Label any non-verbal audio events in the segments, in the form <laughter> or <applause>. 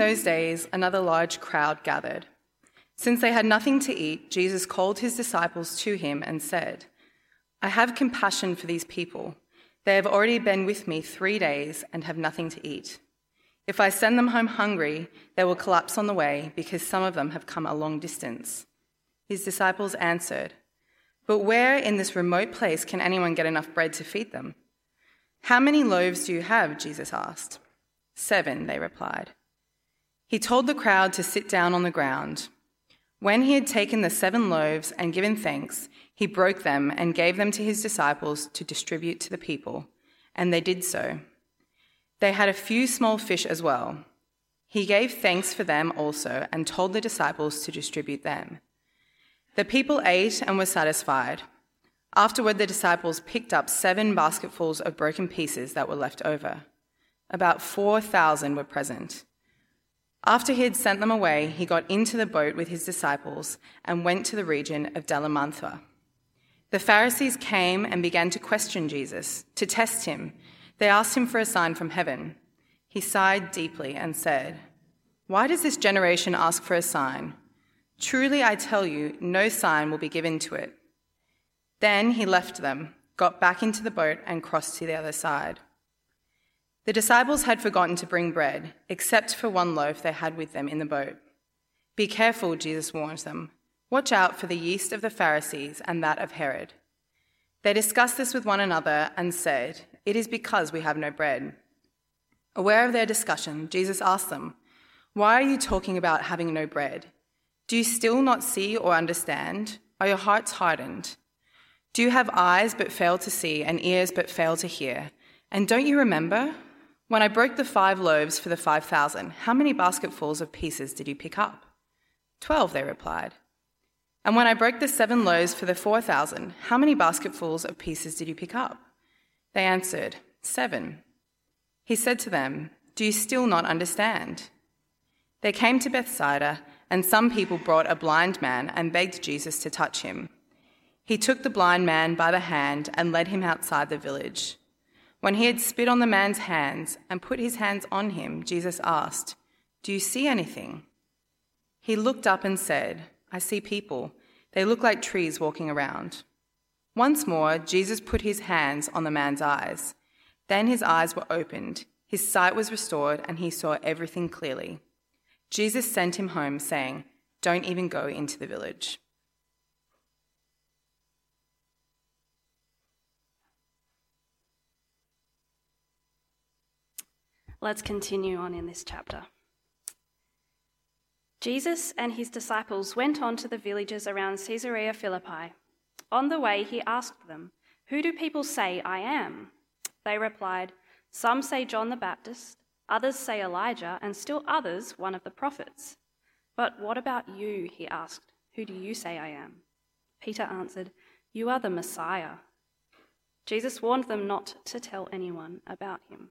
Those days, another large crowd gathered. Since they had nothing to eat, Jesus called his disciples to him and said, I have compassion for these people. They have already been with me three days and have nothing to eat. If I send them home hungry, they will collapse on the way because some of them have come a long distance. His disciples answered, But where in this remote place can anyone get enough bread to feed them? How many loaves do you have? Jesus asked. Seven, they replied. He told the crowd to sit down on the ground. When he had taken the seven loaves and given thanks, he broke them and gave them to his disciples to distribute to the people, and they did so. They had a few small fish as well. He gave thanks for them also and told the disciples to distribute them. The people ate and were satisfied. Afterward, the disciples picked up seven basketfuls of broken pieces that were left over. About 4,000 were present. After he had sent them away, he got into the boat with his disciples and went to the region of Dalmanutha. The Pharisees came and began to question Jesus, to test him. They asked him for a sign from heaven. He sighed deeply and said, Why does this generation ask for a sign? Truly I tell you, no sign will be given to it. Then he left them, got back into the boat, and crossed to the other side. The disciples had forgotten to bring bread, except for one loaf they had with them in the boat. Be careful, Jesus warned them. Watch out for the yeast of the Pharisees and that of Herod. They discussed this with one another and said, It is because we have no bread. Aware of their discussion, Jesus asked them, Why are you talking about having no bread? Do you still not see or understand? Are your hearts hardened? Do you have eyes but fail to see and ears but fail to hear? And don't you remember? When I broke the five loaves for the five thousand, how many basketfuls of pieces did you pick up? Twelve, they replied. And when I broke the seven loaves for the four thousand, how many basketfuls of pieces did you pick up? They answered, Seven. He said to them, Do you still not understand? They came to Bethsaida, and some people brought a blind man and begged Jesus to touch him. He took the blind man by the hand and led him outside the village. When he had spit on the man's hands and put his hands on him, Jesus asked, Do you see anything? He looked up and said, I see people. They look like trees walking around. Once more, Jesus put his hands on the man's eyes. Then his eyes were opened, his sight was restored, and he saw everything clearly. Jesus sent him home, saying, Don't even go into the village. Let's continue on in this chapter. Jesus and his disciples went on to the villages around Caesarea Philippi. On the way, he asked them, Who do people say I am? They replied, Some say John the Baptist, others say Elijah, and still others one of the prophets. But what about you? He asked, Who do you say I am? Peter answered, You are the Messiah. Jesus warned them not to tell anyone about him.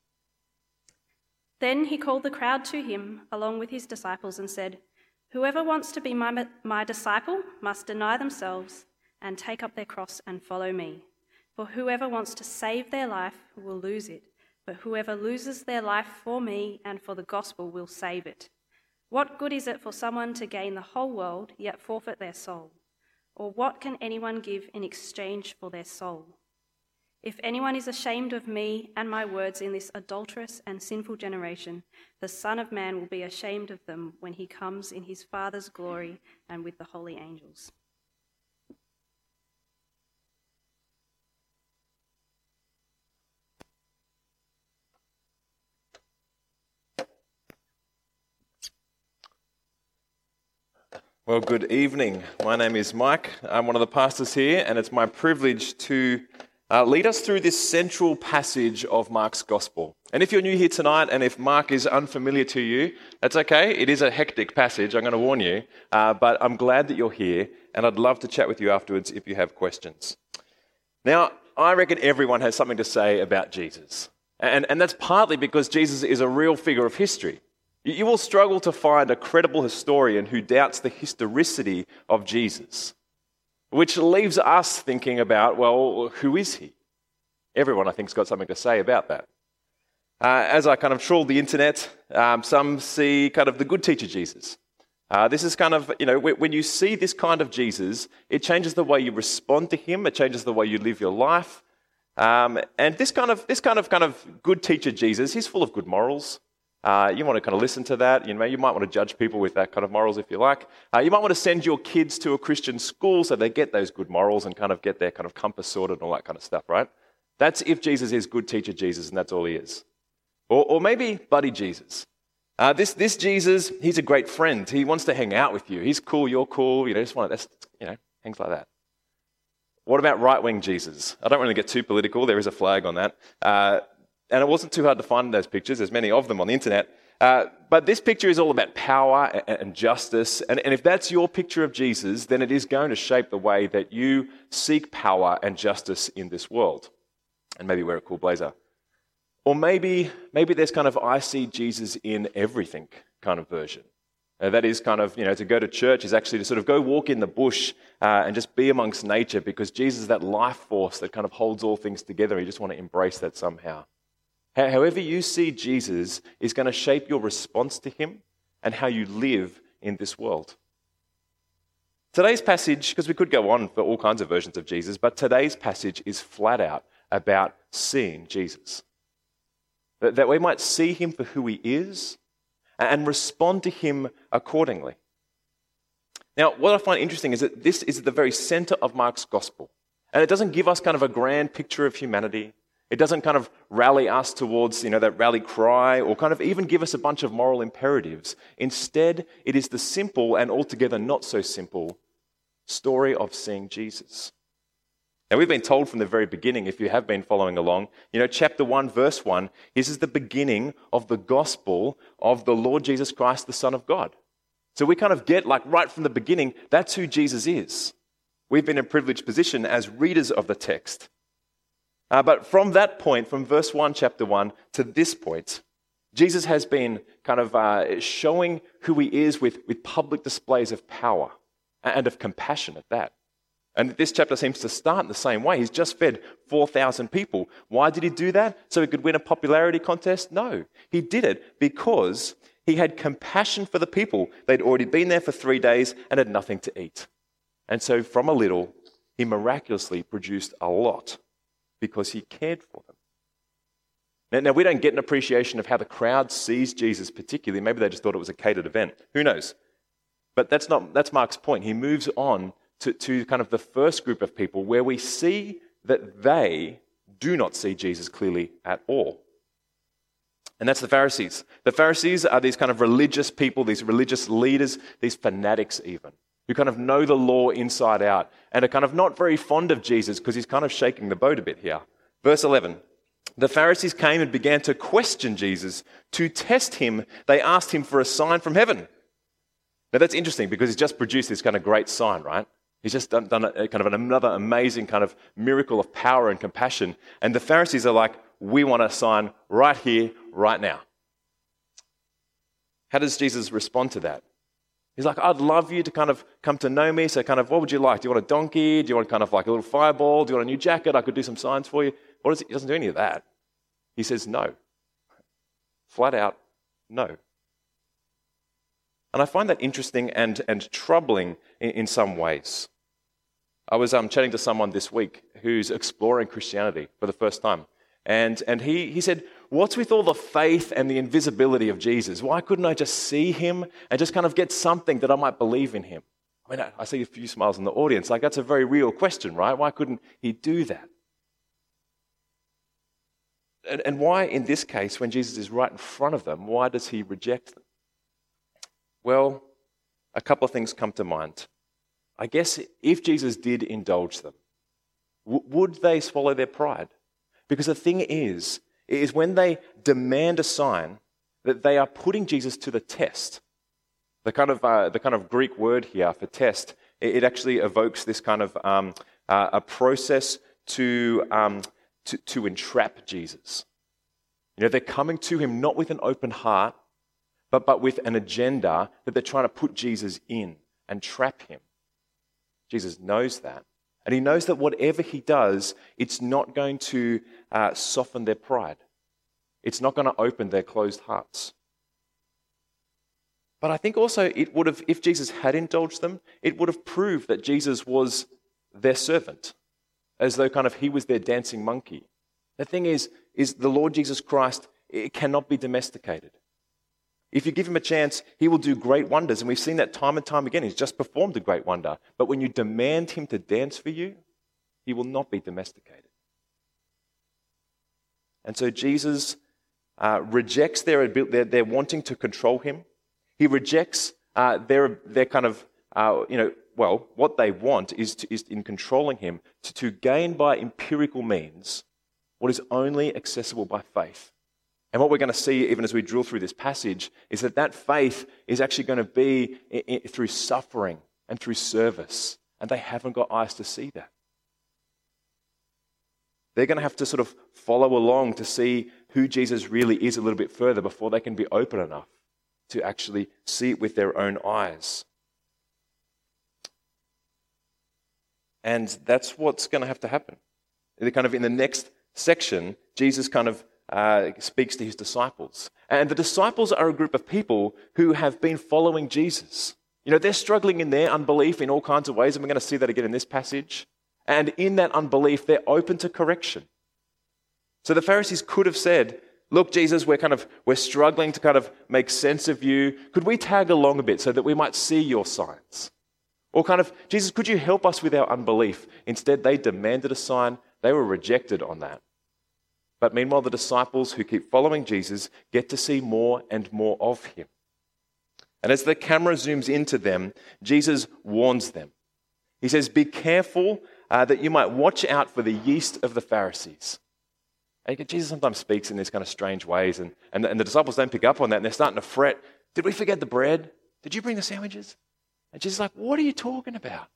Then he called the crowd to him along with his disciples and said, Whoever wants to be my, my disciple must deny themselves and take up their cross and follow me. For whoever wants to save their life will lose it, but whoever loses their life for me and for the gospel will save it. What good is it for someone to gain the whole world yet forfeit their soul? Or what can anyone give in exchange for their soul? If anyone is ashamed of me and my words in this adulterous and sinful generation, the Son of Man will be ashamed of them when he comes in his Father's glory and with the holy angels. Well, good evening. My name is Mike. I'm one of the pastors here, and it's my privilege to uh, lead us through this central passage of Mark's Gospel. And if you're new here tonight, and if Mark is unfamiliar to you, that's okay. It is a hectic passage, I'm going to warn you. Uh, but I'm glad that you're here, and I'd love to chat with you afterwards if you have questions. Now, I reckon everyone has something to say about Jesus. And, and that's partly because Jesus is a real figure of history. You will struggle to find a credible historian who doubts the historicity of Jesus, which leaves us thinking about, well, who is he? Everyone, I think, has got something to say about that. Uh, as I kind of trawl the internet, um, some see kind of the good teacher Jesus. Uh, this is kind of, you know, when you see this kind of Jesus, it changes the way you respond to him, it changes the way you live your life. Um, and this kind of, this kind of, kind of good teacher Jesus, he's full of good morals. Uh, you want to kind of listen to that. You know, you might want to judge people with that kind of morals if you like. Uh, you might want to send your kids to a Christian school so they get those good morals and kind of get their kind of compass sorted and all that kind of stuff, right? That's if Jesus is good teacher Jesus, and that's all he is. Or, or maybe buddy Jesus. Uh, this, this Jesus, he's a great friend. He wants to hang out with you. He's cool, you're cool. You know, just want to, that's, you know, things like that. What about right wing Jesus? I don't want really get too political. There is a flag on that. And it wasn't too hard to find those pictures. There's many of them on the internet. Uh, but this picture is all about power and, and justice. And, and if that's your picture of Jesus, then it is going to shape the way that you seek power and justice in this world. And maybe wear a cool blazer. Or maybe, maybe there's kind of I see Jesus in everything kind of version. Uh, that is kind of, you know, to go to church is actually to sort of go walk in the bush uh, and just be amongst nature because Jesus is that life force that kind of holds all things together. You just want to embrace that somehow. However, you see Jesus is going to shape your response to him and how you live in this world. Today's passage, because we could go on for all kinds of versions of Jesus, but today's passage is flat out about seeing Jesus. That we might see him for who he is and respond to him accordingly. Now, what I find interesting is that this is at the very center of Mark's gospel. And it doesn't give us kind of a grand picture of humanity. It doesn't kind of rally us towards, you know, that rally cry or kind of even give us a bunch of moral imperatives. Instead, it is the simple and altogether not so simple story of seeing Jesus. Now, we've been told from the very beginning, if you have been following along, you know, chapter 1, verse 1, this is the beginning of the gospel of the Lord Jesus Christ, the Son of God. So we kind of get, like, right from the beginning, that's who Jesus is. We've been in a privileged position as readers of the text. Uh, but from that point, from verse 1, chapter 1, to this point, Jesus has been kind of uh, showing who he is with, with public displays of power and of compassion at that. And this chapter seems to start in the same way. He's just fed 4,000 people. Why did he do that? So he could win a popularity contest? No. He did it because he had compassion for the people. They'd already been there for three days and had nothing to eat. And so from a little, he miraculously produced a lot because he cared for them. Now, now, we don't get an appreciation of how the crowd sees Jesus particularly. Maybe they just thought it was a catered event. Who knows? But that's not that's Mark's point. He moves on to, to kind of the first group of people where we see that they do not see Jesus clearly at all. And that's the Pharisees. The Pharisees are these kind of religious people, these religious leaders, these fanatics, even who kind of know the law inside out and are kind of not very fond of Jesus because he's kind of shaking the boat a bit here. Verse 11 The Pharisees came and began to question Jesus. To test him, they asked him for a sign from heaven. Now that's interesting because he's just produced this kind of great sign, right? He's just done, done a, kind of another amazing kind of miracle of power and compassion. And the Pharisees are like, we want a sign right here, right now. How does Jesus respond to that? He's like, I'd love you to kind of come to know me. So, kind of, what would you like? Do you want a donkey? Do you want kind of like a little fireball? Do you want a new jacket? I could do some signs for you. What is it? He doesn't do any of that. He says no. Flat out, no. And I find that interesting and, and troubling in, in some ways. I was um, chatting to someone this week who's exploring Christianity for the first time. And, and he, he said, What's with all the faith and the invisibility of Jesus? Why couldn't I just see him and just kind of get something that I might believe in him? I mean, I see a few smiles in the audience. Like, that's a very real question, right? Why couldn't he do that? And, and why, in this case, when Jesus is right in front of them, why does he reject them? Well, a couple of things come to mind. I guess if Jesus did indulge them, w- would they swallow their pride? Because the thing is, is when they demand a sign, that they are putting Jesus to the test. The kind of, uh, the kind of Greek word here for test, it, actually evokes this kind of um, uh, a process to, um, to, to entrap Jesus. You know, they're coming to him not with an open heart, but, but with an agenda that they're trying to put Jesus in and trap him. Jesus knows that. And he knows that whatever he does, it's not going to uh, soften their pride. It's not going to open their closed hearts. But I think also it would have, if Jesus had indulged them, it would have proved that Jesus was their servant, as though kind of he was their dancing monkey. The thing is, is the Lord Jesus Christ it cannot be domesticated. If you give him a chance, he will do great wonders. And we've seen that time and time again. He's just performed a great wonder. But when you demand him to dance for you, he will not be domesticated. And so Jesus uh, rejects their, their, their wanting to control him. He rejects uh, their, their kind of, uh, you know, well, what they want is, to, is in controlling him to, to gain by empirical means what is only accessible by faith. And what we're going to see, even as we drill through this passage, is that that faith is actually going to be through suffering and through service. And they haven't got eyes to see that. They're going to have to sort of follow along to see who Jesus really is a little bit further before they can be open enough to actually see it with their own eyes. And that's what's going to have to happen. They're kind of in the next section, Jesus kind of uh, speaks to his disciples. And the disciples are a group of people who have been following Jesus. You know, they're struggling in their unbelief in all kinds of ways, and we're going to see that again in this passage. And in that unbelief, they're open to correction. So the Pharisees could have said, Look, Jesus, we're kind of we're struggling to kind of make sense of you. Could we tag along a bit so that we might see your signs? Or kind of, Jesus, could you help us with our unbelief? Instead, they demanded a sign. They were rejected on that. But meanwhile, the disciples who keep following Jesus get to see more and more of him. And as the camera zooms into them, Jesus warns them. He says, Be careful uh, that you might watch out for the yeast of the Pharisees. And Jesus sometimes speaks in these kind of strange ways, and, and, and the disciples don't pick up on that, and they're starting to fret. Did we forget the bread? Did you bring the sandwiches? And Jesus is like, What are you talking about?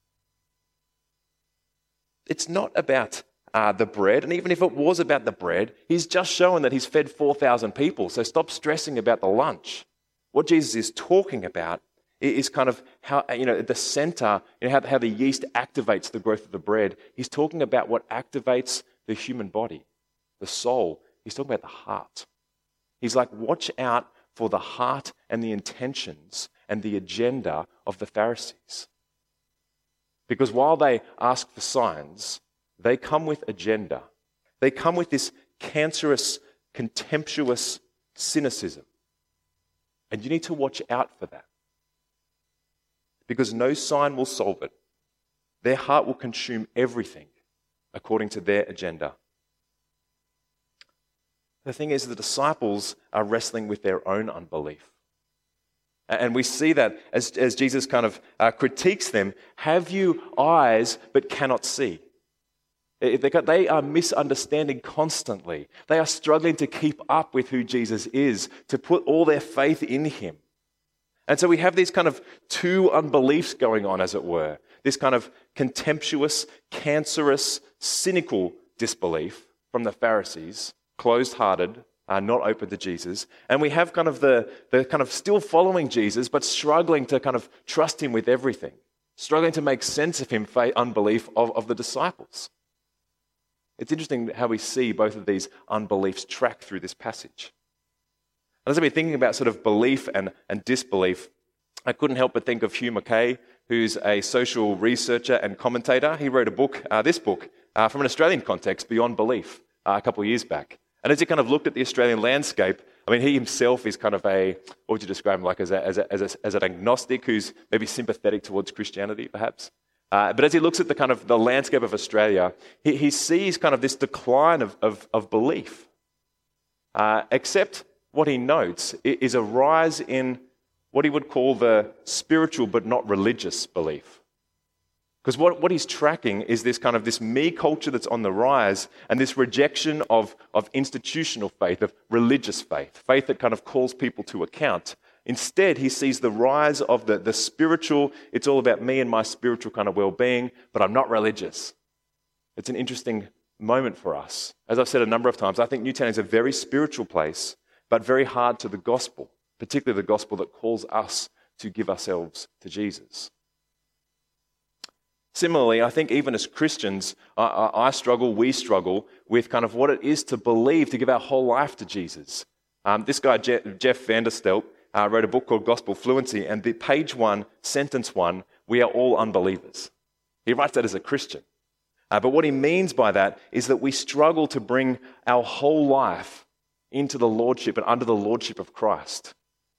It's not about uh, the bread. And even if it was about the bread, he's just shown that he's fed 4,000 people. So stop stressing about the lunch. What Jesus is talking about is kind of how, you know, the center, you know, how, how the yeast activates the growth of the bread. He's talking about what activates the human body, the soul. He's talking about the heart. He's like, watch out for the heart and the intentions and the agenda of the Pharisees. Because while they ask for signs, they come with agenda. They come with this cancerous, contemptuous cynicism. And you need to watch out for that. Because no sign will solve it. Their heart will consume everything according to their agenda. The thing is, the disciples are wrestling with their own unbelief. And we see that as, as Jesus kind of uh, critiques them Have you eyes but cannot see? They are misunderstanding constantly. They are struggling to keep up with who Jesus is, to put all their faith in him. And so we have these kind of two unbeliefs going on, as it were this kind of contemptuous, cancerous, cynical disbelief from the Pharisees, closed hearted, uh, not open to Jesus. And we have kind of the, the kind of still following Jesus, but struggling to kind of trust him with everything, struggling to make sense of him, faith, unbelief of, of the disciples. It's interesting how we see both of these unbeliefs track through this passage. And as I've been thinking about sort of belief and, and disbelief, I couldn't help but think of Hugh Mackay, who's a social researcher and commentator. He wrote a book, uh, this book, uh, from an Australian context, Beyond Belief, uh, a couple of years back. And as he kind of looked at the Australian landscape, I mean, he himself is kind of a, what would you describe him like, as, a, as, a, as, a, as an agnostic who's maybe sympathetic towards Christianity, perhaps? Uh, but as he looks at the kind of the landscape of Australia, he, he sees kind of this decline of, of, of belief. Uh, except what he notes is a rise in what he would call the spiritual but not religious belief. Because what, what he's tracking is this kind of this me culture that's on the rise and this rejection of, of institutional faith, of religious faith, faith that kind of calls people to account. Instead, he sees the rise of the, the spiritual, it's all about me and my spiritual kind of well being, but I'm not religious. It's an interesting moment for us. As I've said a number of times, I think Newtown is a very spiritual place, but very hard to the gospel, particularly the gospel that calls us to give ourselves to Jesus. Similarly, I think even as Christians, I, I, struggle, we struggle with kind of what it is to believe, to give our whole life to Jesus. Um, this guy, Jeff, Jeff Vanderstelt, uh, wrote a book called Gospel Fluency, and the page one, sentence one, we are all unbelievers. He writes that as a Christian. Uh, but what he means by that is that we struggle to bring our whole life into the lordship and under the lordship of Christ.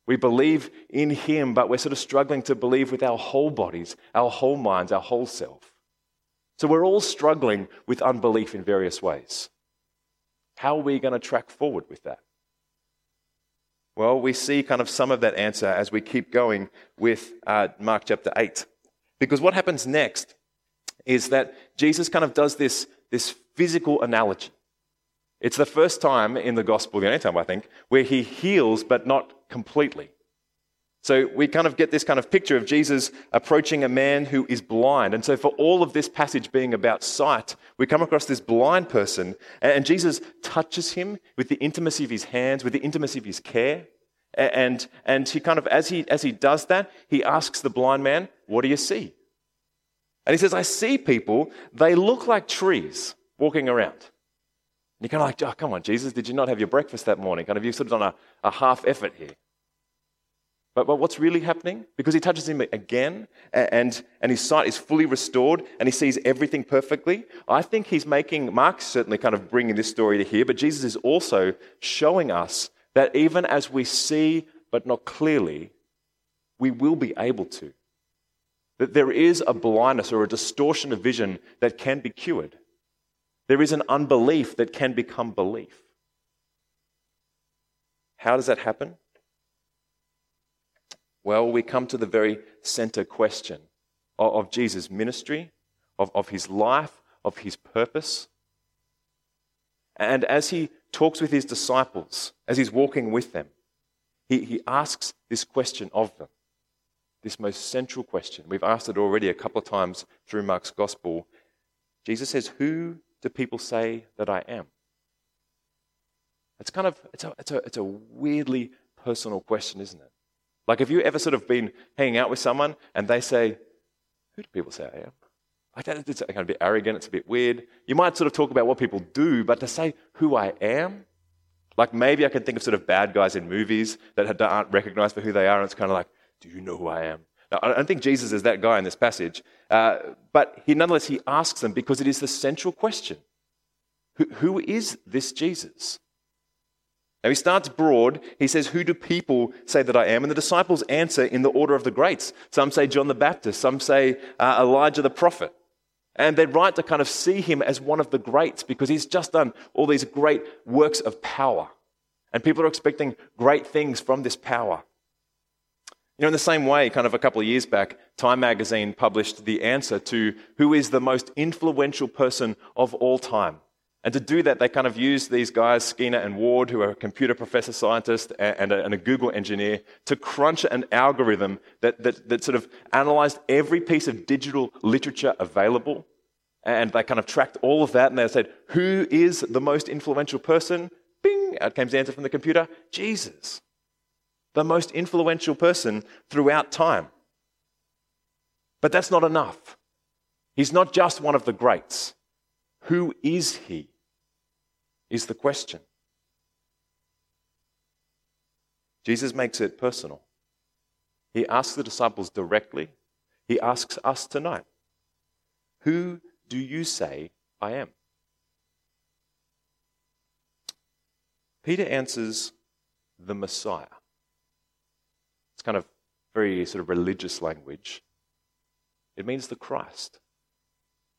We believe in Him, but we're sort of struggling to believe with our whole bodies, our whole minds, our whole self. So we're all struggling with unbelief in various ways. How are we going to track forward with that? Well, we see kind of some of that answer as we keep going with uh, Mark chapter 8. Because what happens next is that Jesus kind of does this, this physical analogy. It's the first time in the gospel, the only time I think, where he heals but not completely. So we kind of get this kind of picture of Jesus approaching a man who is blind. And so, for all of this passage being about sight, we come across this blind person, and Jesus touches him with the intimacy of his hands, with the intimacy of his care. And, and he kind of, as he, as he does that, he asks the blind man, What do you see? And he says, I see people, they look like trees walking around. And you're kind of like, oh, come on, Jesus, did you not have your breakfast that morning? Kind of, you've sort of done a, a half effort here. But, but what's really happening? Because he touches him again and, and his sight is fully restored and he sees everything perfectly. I think he's making, Mark's certainly kind of bringing this story to here, but Jesus is also showing us that even as we see but not clearly, we will be able to. That there is a blindness or a distortion of vision that can be cured. There is an unbelief that can become belief. How does that happen? Well, we come to the very center question of, of Jesus' ministry, of, of his life, of his purpose. And as he talks with his disciples, as he's walking with them, he, he asks this question of them, this most central question. We've asked it already a couple of times through Mark's gospel. Jesus says, Who do people say that I am? It's kind of, it's a, it's a, it's a weirdly personal question, isn't it? Like, have you ever sort of been hanging out with someone and they say, Who do people say I am? Like it's kind of a bit arrogant, it's a bit weird. You might sort of talk about what people do, but to say who I am, like maybe I can think of sort of bad guys in movies that aren't recognized for who they are, and it's kind of like, do you know who I am? Now, I don't think Jesus is that guy in this passage, uh, but he, nonetheless, he asks them because it is the central question who, who is this Jesus? Now, he starts broad. He says, Who do people say that I am? And the disciples answer in the order of the greats. Some say John the Baptist, some say uh, Elijah the prophet. And they're right to kind of see him as one of the greats because he's just done all these great works of power. And people are expecting great things from this power. You know, in the same way, kind of a couple of years back, Time magazine published the answer to who is the most influential person of all time. And to do that, they kind of used these guys, Skiena and Ward, who are a computer professor scientist and a, and a Google engineer, to crunch an algorithm that, that, that sort of analyzed every piece of digital literature available. And they kind of tracked all of that and they said, who is the most influential person? Bing, out came the answer from the computer Jesus the most influential person throughout time. But that's not enough. He's not just one of the greats. Who is he? Is the question. Jesus makes it personal. He asks the disciples directly. he asks us tonight Who do you say I am? Peter answers, The Messiah. It's kind of very sort of religious language. It means the Christ.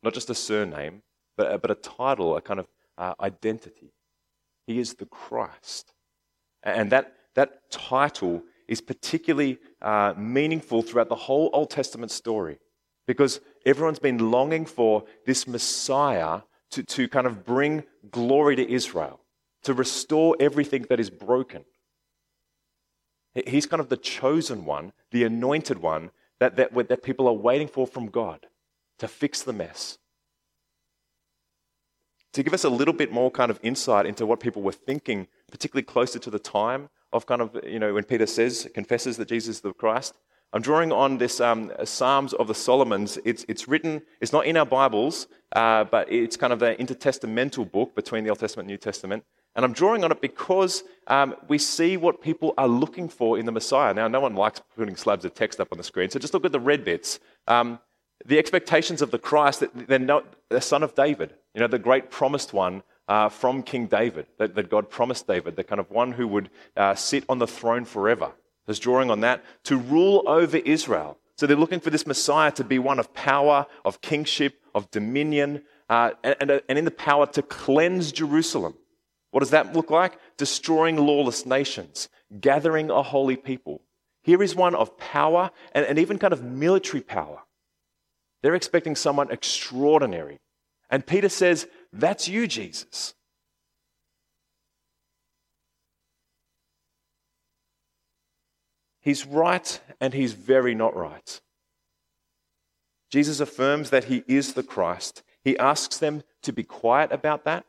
Not just a surname, but, but a title, a kind of uh, identity. He is the Christ. And that, that title is particularly uh, meaningful throughout the whole Old Testament story because everyone's been longing for this Messiah to, to kind of bring glory to Israel to restore everything that is broken. He's kind of the chosen one, the anointed one that, that, that people are waiting for from God to fix the mess. To give us a little bit more kind of insight into what people were thinking, particularly closer to the time of kind of, you know, when Peter says, confesses that Jesus is the Christ, I'm drawing on this um, Psalms of the Solomons. It's, it's written, it's not in our Bibles, uh, but it's kind of an intertestamental book between the Old Testament and New Testament. And I'm drawing on it because um, we see what people are looking for in the Messiah. Now, no one likes putting slabs of text up on the screen, so just look at the red bits. Um, the expectations of the Christ, that they're not the son of David, you know, the great promised one uh, from King David, that, that, God promised David, the kind of one who would uh, sit on the throne forever. Is drawing on that to rule over Israel. So they're looking for this Messiah to be one of power, of kingship, of dominion, uh, and, and, and in the power to cleanse Jerusalem. What does that look like? Destroying lawless nations, gathering a holy people. Here is one of power and, and even kind of military power. They're expecting someone extraordinary. And Peter says, That's you, Jesus. He's right and he's very not right. Jesus affirms that he is the Christ. He asks them to be quiet about that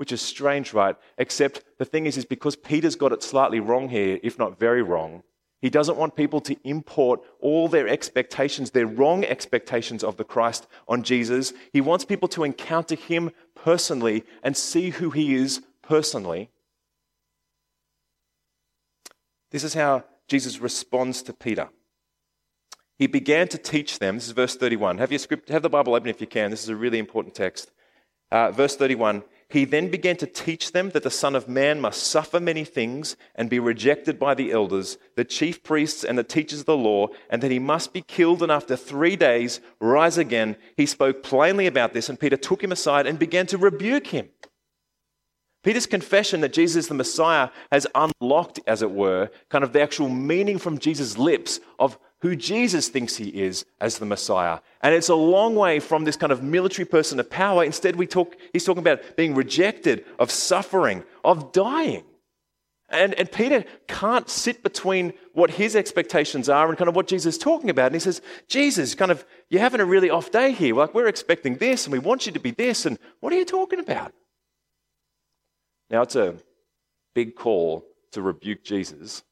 which is strange, right? Except the thing is, is because Peter's got it slightly wrong here, if not very wrong. He doesn't want people to import all their expectations, their wrong expectations of the Christ on Jesus. He wants people to encounter him personally and see who he is personally. This is how Jesus responds to Peter. He began to teach them. This is verse 31. Have your script, have the Bible open if you can. This is a really important text. Uh, verse 31. He then began to teach them that the Son of Man must suffer many things and be rejected by the elders, the chief priests, and the teachers of the law, and that he must be killed and after three days rise again. He spoke plainly about this, and Peter took him aside and began to rebuke him. Peter's confession that Jesus is the Messiah has unlocked, as it were, kind of the actual meaning from Jesus' lips of who Jesus thinks he is as the Messiah. And it's a long way from this kind of military person of power. Instead, we talk, he's talking about being rejected, of suffering, of dying. And, and Peter can't sit between what his expectations are and kind of what Jesus is talking about. And he says, Jesus, kind of, you're having a really off day here. Like, we're expecting this and we want you to be this. And what are you talking about? Now, it's a big call to rebuke Jesus.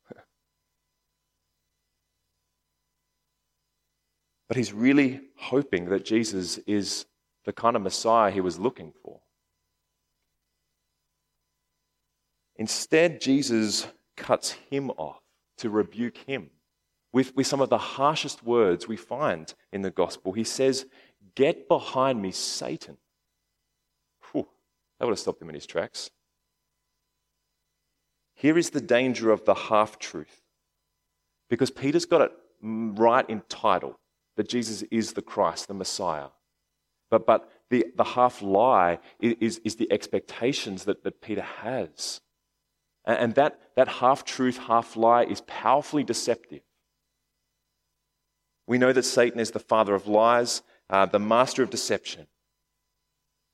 But he's really hoping that Jesus is the kind of Messiah he was looking for. Instead, Jesus cuts him off to rebuke him with, with some of the harshest words we find in the gospel. He says, Get behind me, Satan. Whew, that would have stopped him in his tracks. Here is the danger of the half truth. Because Peter's got it mm, right in title that Jesus is the Christ, the Messiah. But, but the, the half lie is, is the expectations that, that Peter has. And, and that, that half truth, half lie is powerfully deceptive. We know that Satan is the father of lies, uh, the master of deception.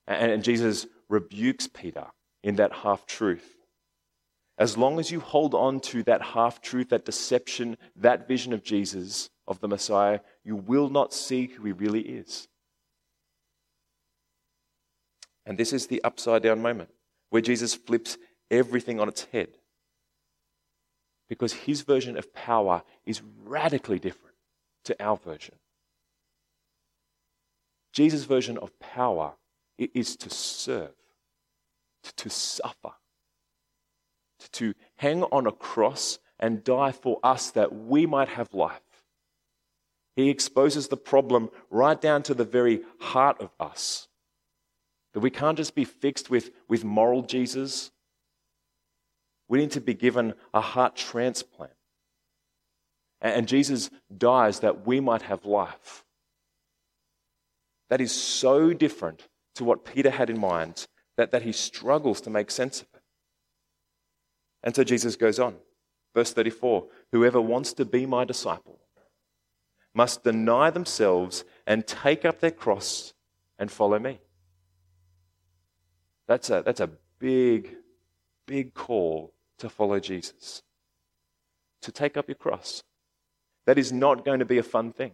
And, and Jesus rebukes Peter in that half truth. As long as you hold on to that half truth, that deception, that vision of Jesus, of the Messiah, you will not see who he really is. And this is the upside down moment where Jesus flips everything on its head. Because his version of power is radically different to our version. Jesus' version of power is to serve, to suffer, to hang on a cross and die for us that we might have life. He exposes the problem right down to the very heart of us. That we can't just be fixed with, with moral Jesus. We need to be given a heart transplant. And Jesus dies that we might have life. That is so different to what Peter had in mind that, that he struggles to make sense of it. And so Jesus goes on. Verse 34 Whoever wants to be my disciple must deny themselves and take up their cross and follow me. That's a, that's a big, big call to follow Jesus. To take up your cross. That is not going to be a fun thing.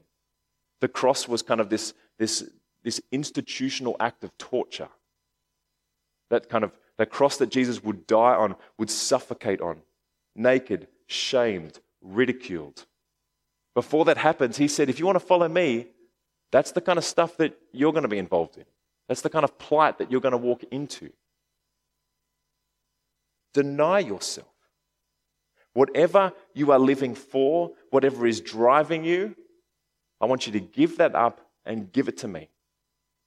The cross was kind of this, this, this institutional act of torture. That kind of the cross that Jesus would die on, would suffocate on, naked, shamed, ridiculed. Before that happens, he said, if you want to follow me, that's the kind of stuff that you're going to be involved in. That's the kind of plight that you're going to walk into. Deny yourself. Whatever you are living for, whatever is driving you, I want you to give that up and give it to me,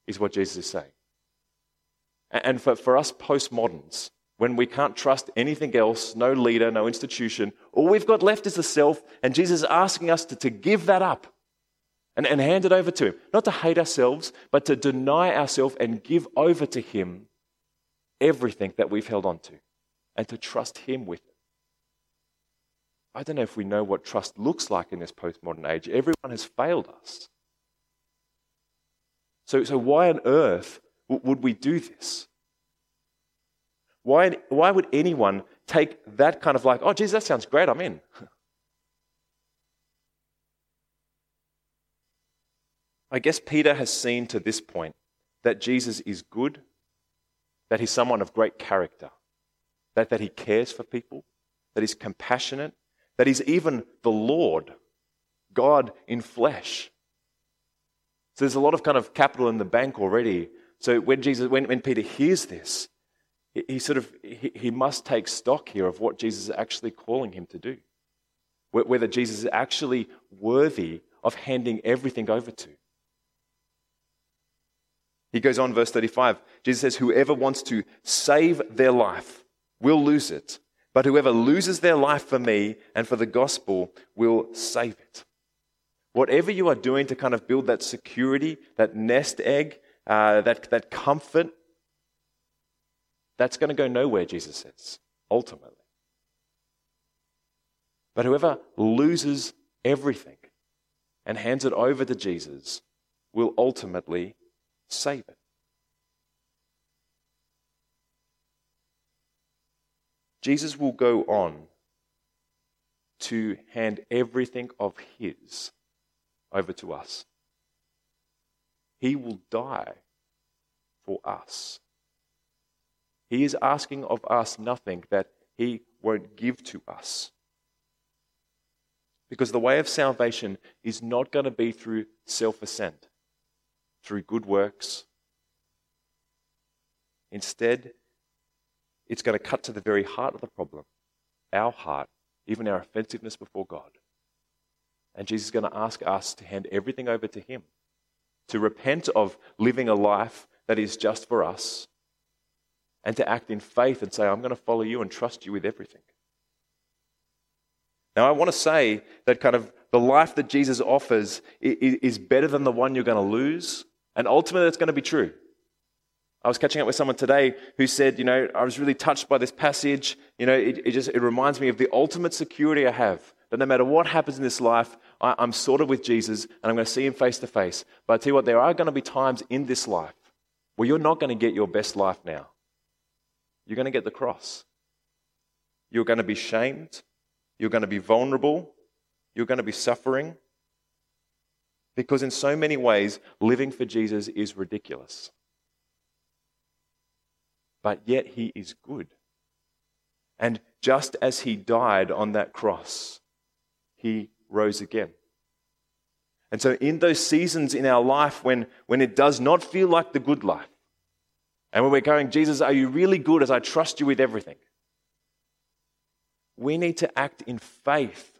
is what Jesus is saying. And for, for us postmoderns, when we can't trust anything else, no leader, no institution, all we've got left is the self, and Jesus is asking us to, to give that up and, and hand it over to Him. Not to hate ourselves, but to deny ourselves and give over to Him everything that we've held on to and to trust Him with it. I don't know if we know what trust looks like in this postmodern age. Everyone has failed us. So, so why on earth would we do this? Why, why would anyone take that kind of like, oh, geez, that sounds great, I'm in? <laughs> I guess Peter has seen to this point that Jesus is good, that he's someone of great character, that, that he cares for people, that he's compassionate, that he's even the Lord, God in flesh. So there's a lot of kind of capital in the bank already so when Jesus, when, when Peter hears this, he, sort of he, must take stock here of what Jesus is actually calling him to do. Whether Jesus is actually worthy of handing everything over to. He goes on, verse 35. Jesus says, Whoever wants to save their life will lose it, but whoever loses their life for me and for the gospel will save it. Whatever you are doing to kind of build that security, that nest egg, uh, that, that comfort, that's going to go nowhere, Jesus says, ultimately. But whoever loses everything and hands it over to Jesus will ultimately save it. Jesus will go on to hand everything of His over to us. He will die for us. He is asking of us nothing that He won't give to us. Because the way of salvation is not going to be through self ascent, through good works. Instead, it's going to cut to the very heart of the problem our heart, even our offensiveness before God. And Jesus is going to ask us to hand everything over to Him to repent of living a life that is just for us, and to act in faith and say, I'm going to follow you and trust you with everything. Now, I want to say that kind of the life that Jesus offers is better than the one you're going to lose, and ultimately, that's going to be true. I was catching up with someone today who said, you know, I was really touched by this passage. You know, it, it just it reminds me of the ultimate security I have that no matter what happens in this life, I, I'm sorted with Jesus and I'm going to see him face to face. But I tell you what, there are going to be times in this life where you're not going to get your best life now. You're going to get the cross. You're going to be shamed. You're going to be vulnerable. You're going to be suffering. Because in so many ways, living for Jesus is ridiculous. But yet, he is good. And just as he died on that cross, he rose again. And so, in those seasons in our life when, when it does not feel like the good life, and when we're going, Jesus, are you really good as I trust you with everything? We need to act in faith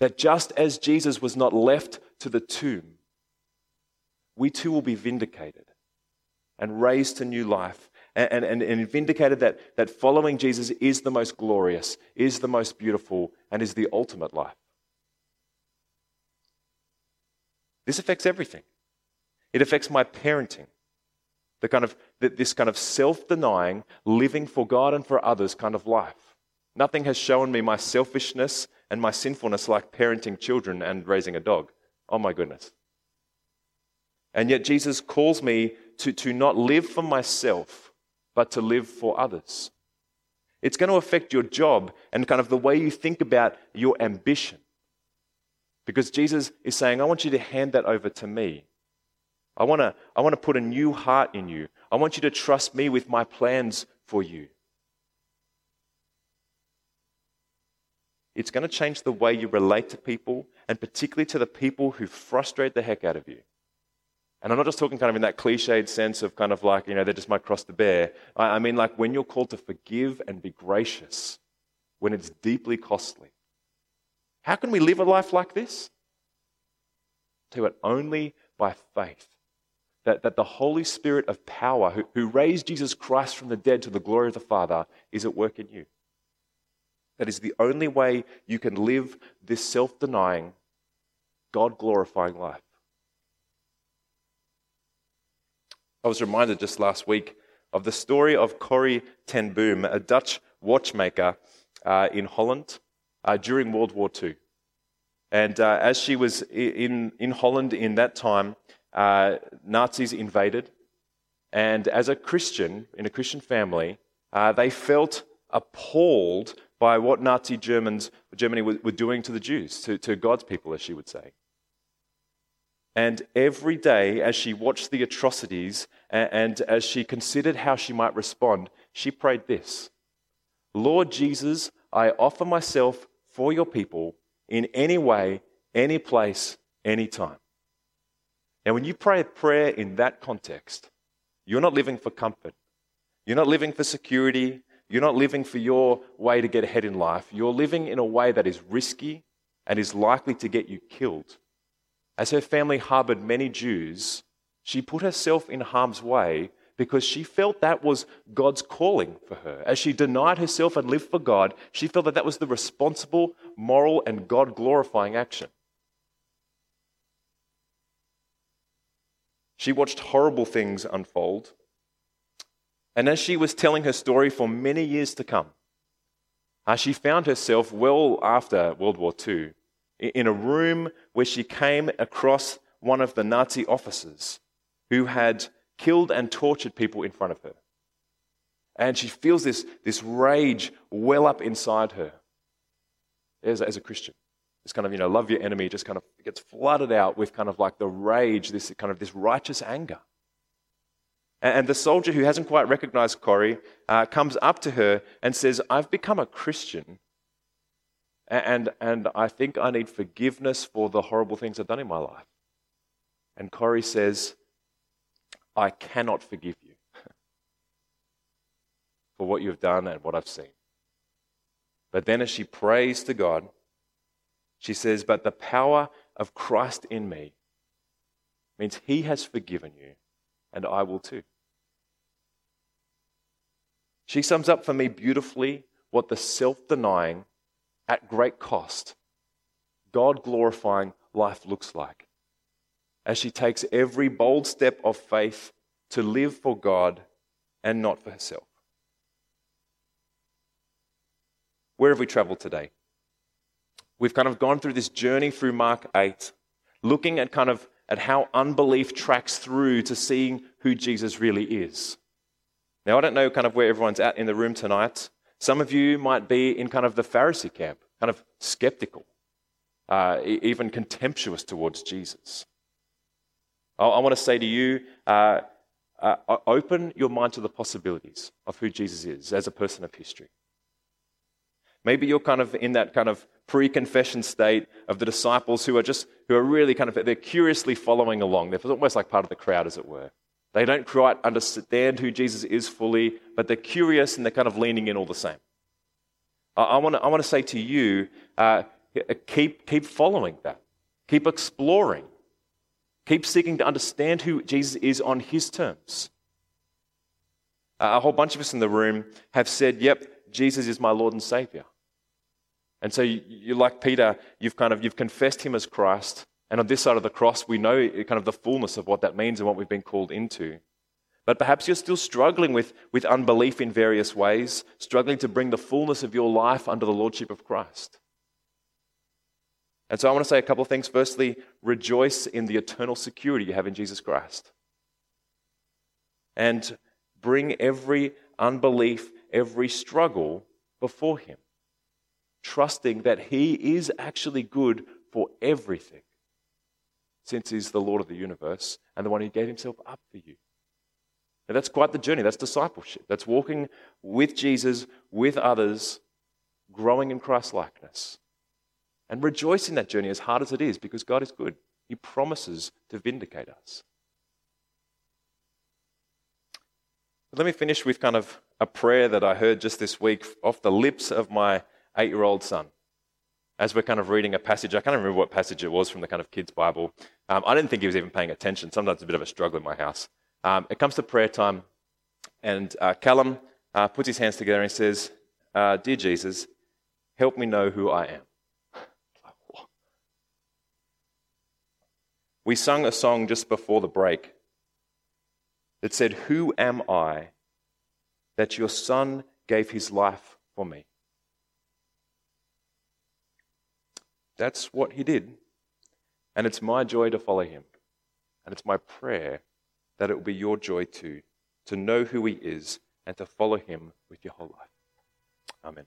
that just as Jesus was not left to the tomb, we too will be vindicated and raised to new life and, and, and vindicated that, that following Jesus is the most glorious, is the most beautiful, and is the ultimate life. This affects everything. It affects my parenting. The kind of, this kind of self denying, living for God and for others kind of life. Nothing has shown me my selfishness and my sinfulness like parenting children and raising a dog. Oh my goodness. And yet Jesus calls me to, to not live for myself, but to live for others. It's going to affect your job and kind of the way you think about your ambition. Because Jesus is saying, I want you to hand that over to me. I want to, I want to put a new heart in you. I want you to trust me with my plans for you. It's going to change the way you relate to people, and particularly to the people who frustrate the heck out of you. And I'm not just talking kind of in that cliched sense of kind of like, you know, they're just my cross to bear. I mean, like when you're called to forgive and be gracious, when it's deeply costly. How can we live a life like this? To it only by faith. That, that the Holy Spirit of power, who, who raised Jesus Christ from the dead to the glory of the Father, is at work in you. That is the only way you can live this self denying, God glorifying life. I was reminded just last week of the story of Corrie ten Boom, a Dutch watchmaker uh, in Holland uh, during World War II. And uh, as she was in, in Holland in that time, uh, Nazis invaded. And as a Christian, in a Christian family, uh, they felt appalled by what Nazi Germans, Germany were, were doing to the Jews, to, to God's people, as she would say. And every day, as she watched the atrocities and, and as she considered how she might respond, she prayed this Lord Jesus, I offer myself for your people in any way, any place, any time. Now, when you pray a prayer in that context, you're not living for comfort. You're not living for security. You're not living for your way to get ahead in life. You're living in a way that is risky and is likely to get you killed. As her family harbored many Jews, she put herself in harm's way because she felt that was God's calling for her. As she denied herself and lived for God, she felt that that was the responsible, moral, and God glorifying action. She watched horrible things unfold. And as she was telling her story for many years to come, uh, she found herself well after World War II in a room where she came across one of the Nazi officers who had killed and tortured people in front of her. And she feels this, this rage well up inside her as, as a Christian. This kind of, you know, love your enemy just kind of gets flooded out with kind of like the rage, this kind of this righteous anger. And, the soldier who hasn't quite recognized Corrie uh, comes up to her and says, I've become a Christian and, and I think I need forgiveness for the horrible things I've done in my life. And Corrie says, I cannot forgive you <laughs> for what you've done and what I've seen. But then, as she prays to God, she says, But the power of Christ in me means He has forgiven you, and I will too. She sums up for me beautifully what the self denying at great cost, God glorifying life looks like. As she takes every bold step of faith to live for God and not for herself. Where have we traveled today? We've kind of gone through this journey through Mark 8, looking at kind of at how unbelief tracks through to seeing who Jesus really is. Now, I don't know kind of where everyone's at in the room tonight, some of you might be in kind of the Pharisee camp, kind of skeptical, uh, even contemptuous towards Jesus. I, I want to say to you, uh, uh, open your mind to the possibilities of who Jesus is as a person of history. Maybe you're kind of in that kind of pre-confession state of the disciples who are just who are really kind of they're curiously following along. They're almost like part of the crowd, as it were. They don't quite understand who Jesus is fully, but they're curious and they're kind of leaning in all the same. I, I want to say to you uh, keep, keep following that, keep exploring Keep seeking to understand who Jesus is on his terms. a whole bunch of us in the room have said, Yep, Jesus is my Lord and Savior. And so you, you like Peter, you've kind of you've confessed him as Christ, and on this side of the cross, we know eh, kind of the fullness of what that means and what we've been called into. But perhaps you're still struggling with, with unbelief in various ways, struggling to bring the fullness of your life under the Lordship of Christ. And so I want to say a couple of things. Firstly, rejoice in the eternal security you have in Jesus Christ. And bring every unbelief, every struggle before Him, trusting that He is actually good for everything, since He's the Lord of the universe and the one who gave Himself up for you. That's quite the journey. That's discipleship. That's walking with Jesus, with others, growing in Christ likeness. And rejoice in that journey as hard as it is because God is good. He promises to vindicate us. Let me finish with kind of a prayer that I heard just this week off the lips of my eight year old son. As we're kind of reading a passage, I can't remember what passage it was from the kind of kids' Bible. Um, I didn't think he was even paying attention. Sometimes it's a bit of a struggle in my house. Um, it comes to prayer time, and uh, Callum uh, puts his hands together and says, uh, Dear Jesus, help me know who I am. We sung a song just before the break that said, Who am I that your son gave his life for me? That's what he did. And it's my joy to follow him. And it's my prayer that it will be your joy too, to know who He is and to follow Him with your whole life. Amen.